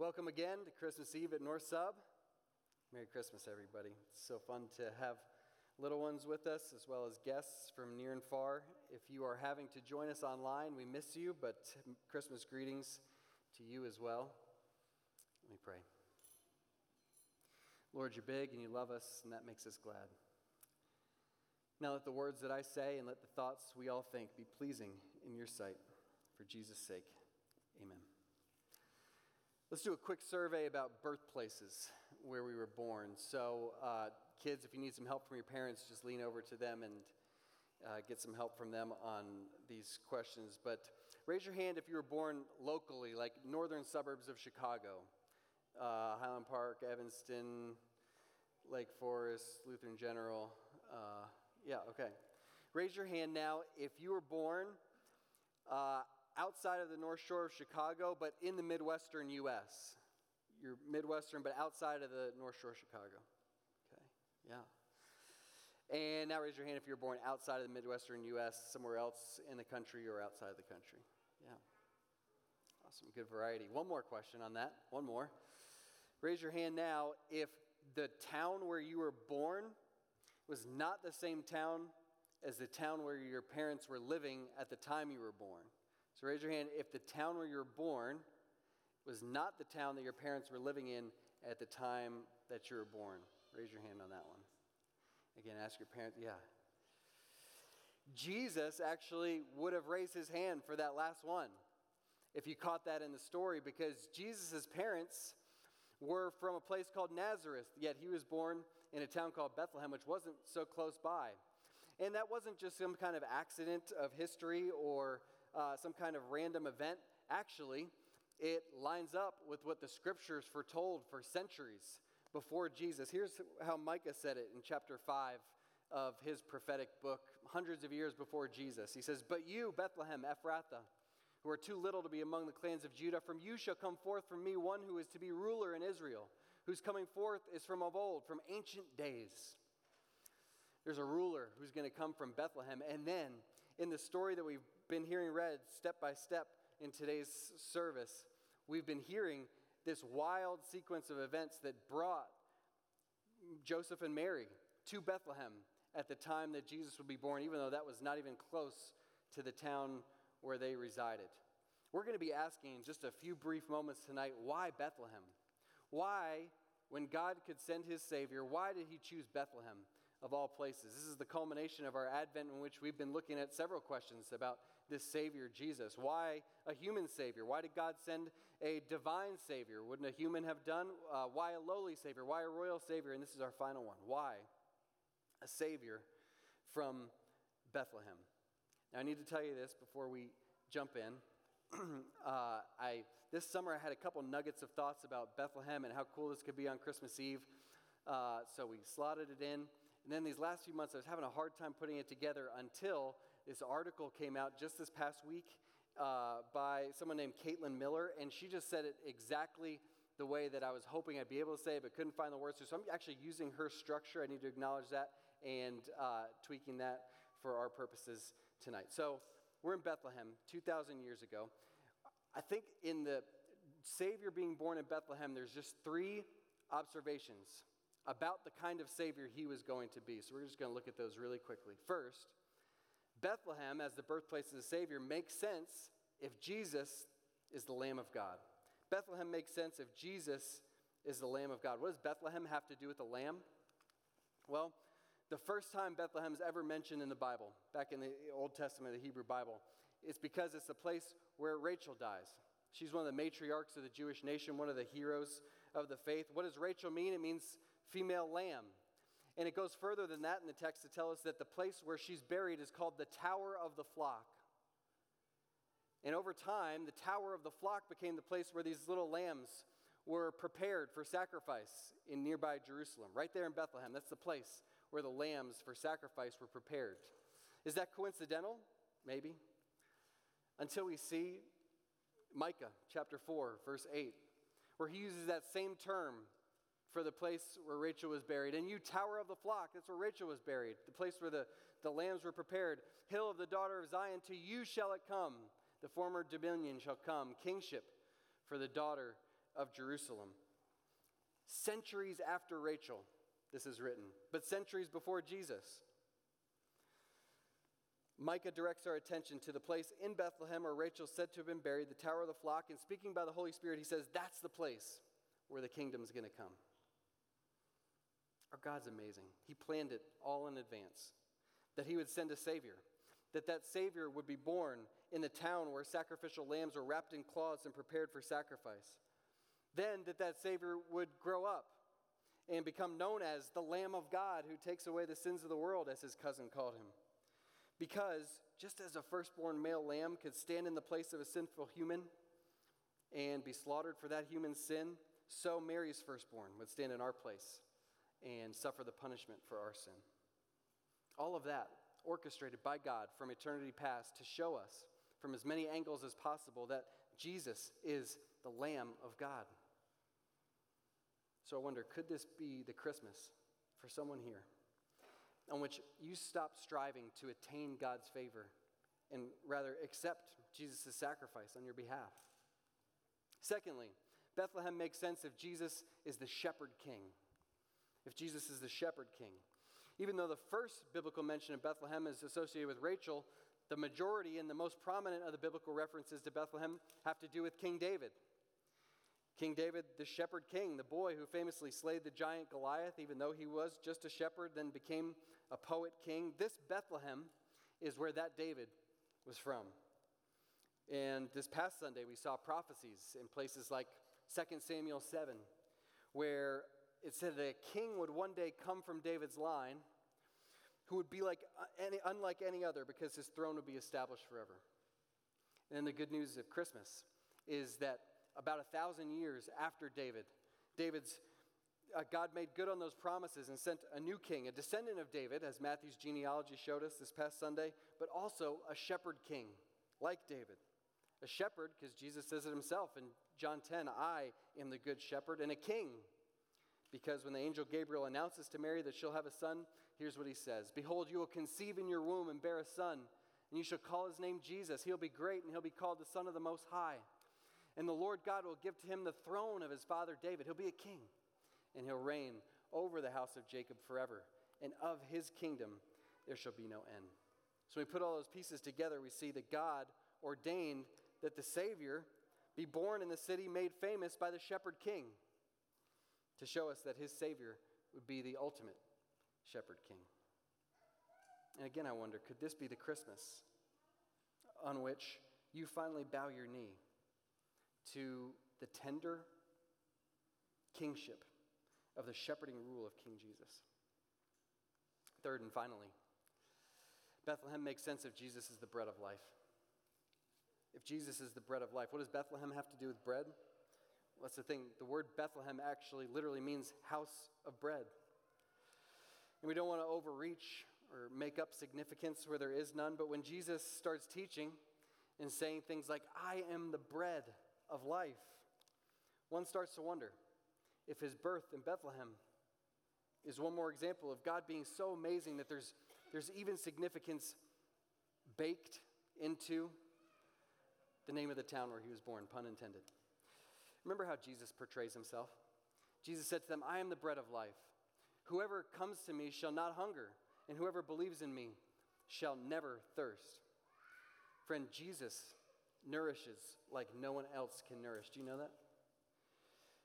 Welcome again to Christmas Eve at North Sub. Merry Christmas, everybody. It's so fun to have little ones with us as well as guests from near and far. If you are having to join us online, we miss you, but Christmas greetings to you as well. Let me pray. Lord, you're big and you love us, and that makes us glad. Now let the words that I say and let the thoughts we all think be pleasing in your sight. For Jesus' sake, amen. Let's do a quick survey about birthplaces where we were born. So, uh, kids, if you need some help from your parents, just lean over to them and uh, get some help from them on these questions. But raise your hand if you were born locally, like northern suburbs of Chicago, uh, Highland Park, Evanston, Lake Forest, Lutheran General. Uh, yeah, okay. Raise your hand now if you were born uh, outside of the North Shore of Chicago, but in the Midwestern U.S. You're Midwestern, but outside of the North Shore of Chicago. Okay, yeah. And now raise your hand if you're born outside of the Midwestern U.S., somewhere else in the country or outside of the country. Yeah. Awesome, good variety. One more question on that. One more. Raise your hand now if the town where you were born was not the same town as the town where your parents were living at the time you were born. So raise your hand if the town where you were born was not the town that your parents were living in at the time that you were born. Raise your hand on that one. Again, ask your parents. Yeah. Jesus actually would have raised his hand for that last one if you caught that in the story because Jesus' parents were from a place called Nazareth, yet he was born in a town called Bethlehem, which wasn't so close by. And that wasn't just some kind of accident of history or uh, some kind of random event. Actually, it lines up with what the scriptures foretold for centuries before Jesus. Here's how Micah said it in chapter 5 of his prophetic book, hundreds of years before Jesus. He says, But you, Bethlehem, Ephrathah, who are too little to be among the clans of Judah. From you shall come forth from me one who is to be ruler in Israel, whose coming forth is from of old, from ancient days. There's a ruler who's going to come from Bethlehem. And then, in the story that we've been hearing read step by step in today's service, we've been hearing this wild sequence of events that brought Joseph and Mary to Bethlehem at the time that Jesus would be born, even though that was not even close to the town where they resided. We're going to be asking in just a few brief moments tonight why Bethlehem? Why, when God could send his Savior, why did he choose Bethlehem of all places? This is the culmination of our Advent in which we've been looking at several questions about this Savior, Jesus. Why a human Savior? Why did God send a divine Savior? Wouldn't a human have done? Uh, why a lowly Savior? Why a royal Savior? And this is our final one. Why a Savior from Bethlehem? Now, I need to tell you this before we jump in. uh, I, this summer, I had a couple nuggets of thoughts about Bethlehem and how cool this could be on Christmas Eve. Uh, so we slotted it in. And then these last few months, I was having a hard time putting it together until this article came out just this past week uh, by someone named Caitlin Miller, and she just said it exactly the way that I was hoping I'd be able to say it, but couldn't find the words. to. So I'm actually using her structure. I need to acknowledge that and uh, tweaking that for our purposes tonight. So we're in Bethlehem 2,000 years ago. I think in the Savior being born in Bethlehem, there's just three observations about the kind of Savior he was going to be. So we're just going to look at those really quickly. First, Bethlehem, as the birthplace of the Savior, makes sense if Jesus is the Lamb of God. Bethlehem makes sense if Jesus is the Lamb of God. What does Bethlehem have to do with the Lamb? Well, the first time Bethlehem is ever mentioned in the Bible, back in the Old Testament, the Hebrew Bible, it's because it's the place where Rachel dies. She's one of the matriarchs of the Jewish nation, one of the heroes of the faith. What does Rachel mean? It means female lamb. And it goes further than that in the text to tell us that the place where she's buried is called the Tower of the Flock. And over time, the Tower of the Flock became the place where these little lambs were prepared for sacrifice in nearby Jerusalem, right there in Bethlehem. That's the place where the lambs for sacrifice were prepared. Is that coincidental? Maybe. Until we see Micah chapter 4, verse 8, where he uses that same term for the place where Rachel was buried. And you, tower of the flock, that's where Rachel was buried, the place where the, the lambs were prepared. Hill of the daughter of Zion, to you shall it come. The former dominion shall come, kingship for the daughter of Jerusalem. Centuries after Rachel, this is written, but centuries before Jesus. Micah directs our attention to the place in Bethlehem where Rachel said to have been buried, the Tower of the Flock, and speaking by the Holy Spirit, he says, That's the place where the kingdom's going to come. Our God's amazing. He planned it all in advance that he would send a Savior, that that Savior would be born in the town where sacrificial lambs were wrapped in cloths and prepared for sacrifice. Then that that Savior would grow up and become known as the Lamb of God who takes away the sins of the world, as his cousin called him. Because just as a firstborn male lamb could stand in the place of a sinful human and be slaughtered for that human's sin, so Mary's firstborn would stand in our place and suffer the punishment for our sin. All of that orchestrated by God from eternity past to show us from as many angles as possible that Jesus is the Lamb of God. So I wonder could this be the Christmas for someone here on which you stop striving to attain God's favor and rather accept Jesus' sacrifice on your behalf? Secondly, Bethlehem makes sense if Jesus is the shepherd king. If Jesus is the shepherd king. Even though the first biblical mention of Bethlehem is associated with Rachel, the majority and the most prominent of the biblical references to Bethlehem have to do with King David. King David, the shepherd king, the boy who famously slayed the giant Goliath, even though he was just a shepherd, then became a poet king. This Bethlehem is where that David was from. And this past Sunday, we saw prophecies in places like 2 Samuel 7, where it said that a king would one day come from David's line who would be like uh, any, unlike any other because his throne would be established forever. And then the good news of Christmas is that about a thousand years after David, David's uh, God made good on those promises and sent a new king, a descendant of David, as Matthew's genealogy showed us this past Sunday, but also a shepherd king like David. A shepherd, because Jesus says it himself in John 10 I am the good shepherd, and a king, because when the angel Gabriel announces to Mary that she'll have a son, here's what he says Behold, you will conceive in your womb and bear a son, and you shall call his name Jesus. He'll be great, and he'll be called the Son of the Most High. And the Lord God will give to him the throne of his father David. He'll be a king, and he'll reign over the house of Jacob forever. And of his kingdom there shall be no end. So we put all those pieces together, we see that God ordained that the Savior be born in the city made famous by the shepherd king to show us that his Savior would be the ultimate shepherd king. And again, I wonder could this be the Christmas on which you finally bow your knee to the tender kingship of the shepherding rule of King Jesus? Third and finally, Bethlehem makes sense if Jesus is the bread of life. If Jesus is the bread of life, what does Bethlehem have to do with bread? That's the thing. The word Bethlehem actually literally means house of bread. And we don't want to overreach or make up significance where there is none, but when Jesus starts teaching and saying things like, I am the bread of life, one starts to wonder if his birth in Bethlehem is one more example of God being so amazing that there's, there's even significance baked into the name of the town where he was born, pun intended. Remember how Jesus portrays himself? Jesus said to them, I am the bread of life. Whoever comes to me shall not hunger, and whoever believes in me shall never thirst. Friend, Jesus nourishes like no one else can nourish. Do you know that?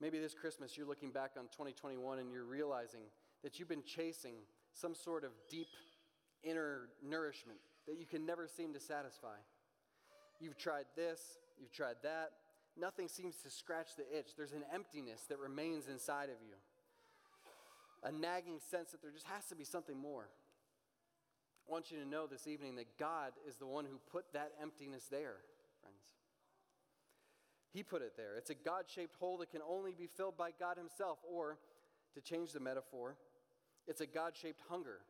Maybe this Christmas you're looking back on 2021 and you're realizing that you've been chasing some sort of deep inner nourishment that you can never seem to satisfy. You've tried this, you've tried that, nothing seems to scratch the itch. There's an emptiness that remains inside of you, a nagging sense that there just has to be something more. I want you to know this evening that God is the one who put that emptiness there, friends. He put it there. It's a God shaped hole that can only be filled by God Himself, or to change the metaphor, it's a God shaped hunger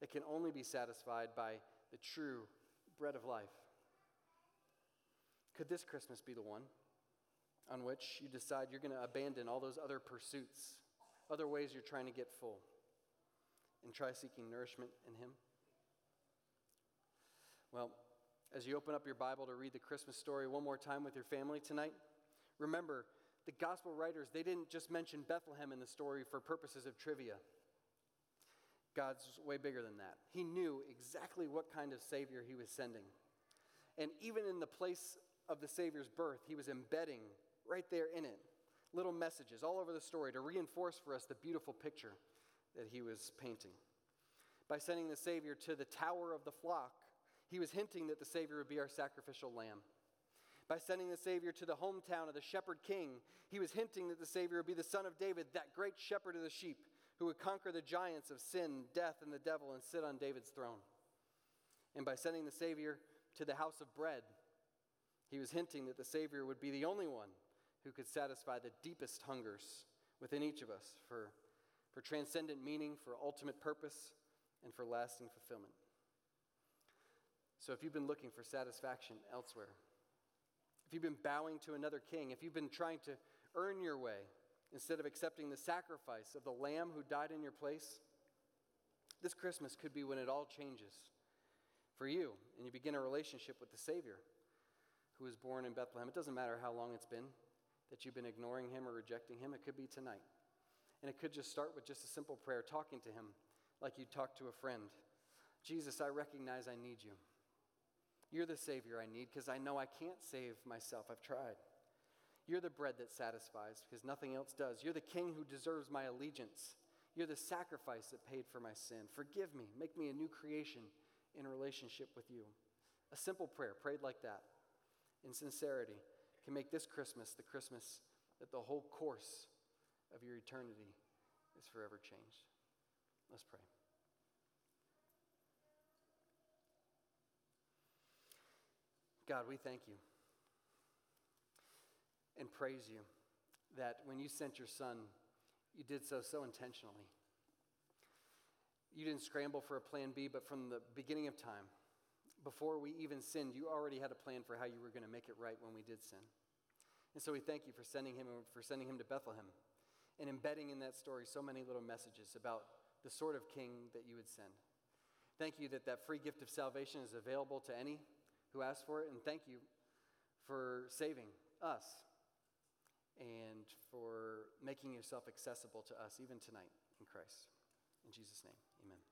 that can only be satisfied by the true bread of life. Could this Christmas be the one? On which you decide you're going to abandon all those other pursuits, other ways you're trying to get full, and try seeking nourishment in Him? Well, as you open up your Bible to read the Christmas story one more time with your family tonight, remember the gospel writers, they didn't just mention Bethlehem in the story for purposes of trivia. God's way bigger than that. He knew exactly what kind of Savior he was sending. And even in the place of the Savior's birth, he was embedding right there in it little messages all over the story to reinforce for us the beautiful picture that he was painting. By sending the Savior to the tower of the flock, he was hinting that the Savior would be our sacrificial lamb. By sending the Savior to the hometown of the shepherd king, he was hinting that the Savior would be the son of David, that great shepherd of the sheep, who would conquer the giants of sin, death, and the devil and sit on David's throne. And by sending the Savior to the house of bread, he was hinting that the Savior would be the only one who could satisfy the deepest hungers within each of us for, for transcendent meaning, for ultimate purpose, and for lasting fulfillment. So if you've been looking for satisfaction elsewhere, if you've been bowing to another king, if you've been trying to earn your way instead of accepting the sacrifice of the lamb who died in your place, this Christmas could be when it all changes for you and you begin a relationship with the Savior who was born in Bethlehem. It doesn't matter how long it's been that you've been ignoring him or rejecting him, it could be tonight. And it could just start with just a simple prayer, talking to him like you'd talk to a friend. Jesus, I recognize I need you. You're the Savior I need because I know I can't save myself. I've tried. You're the bread that satisfies because nothing else does. You're the King who deserves my allegiance. You're the sacrifice that paid for my sin. Forgive me. Make me a new creation in relationship with you. A simple prayer prayed like that in sincerity can make this Christmas the Christmas that the whole course of your eternity is forever changed. Let's pray. God, we thank you and praise you that when you sent your son, you did so so intentionally. You didn't scramble for a plan B, but from the beginning of time, before we even sinned, you already had a plan for how you were going to make it right when we did sin. And so we thank you for sending him for sending him to Bethlehem and embedding in that story so many little messages about the sort of king that you would send. Thank you that that free gift of salvation is available to any who ask for it. And thank you for saving us and for making yourself accessible to us even tonight in Christ. In Jesus' name, amen.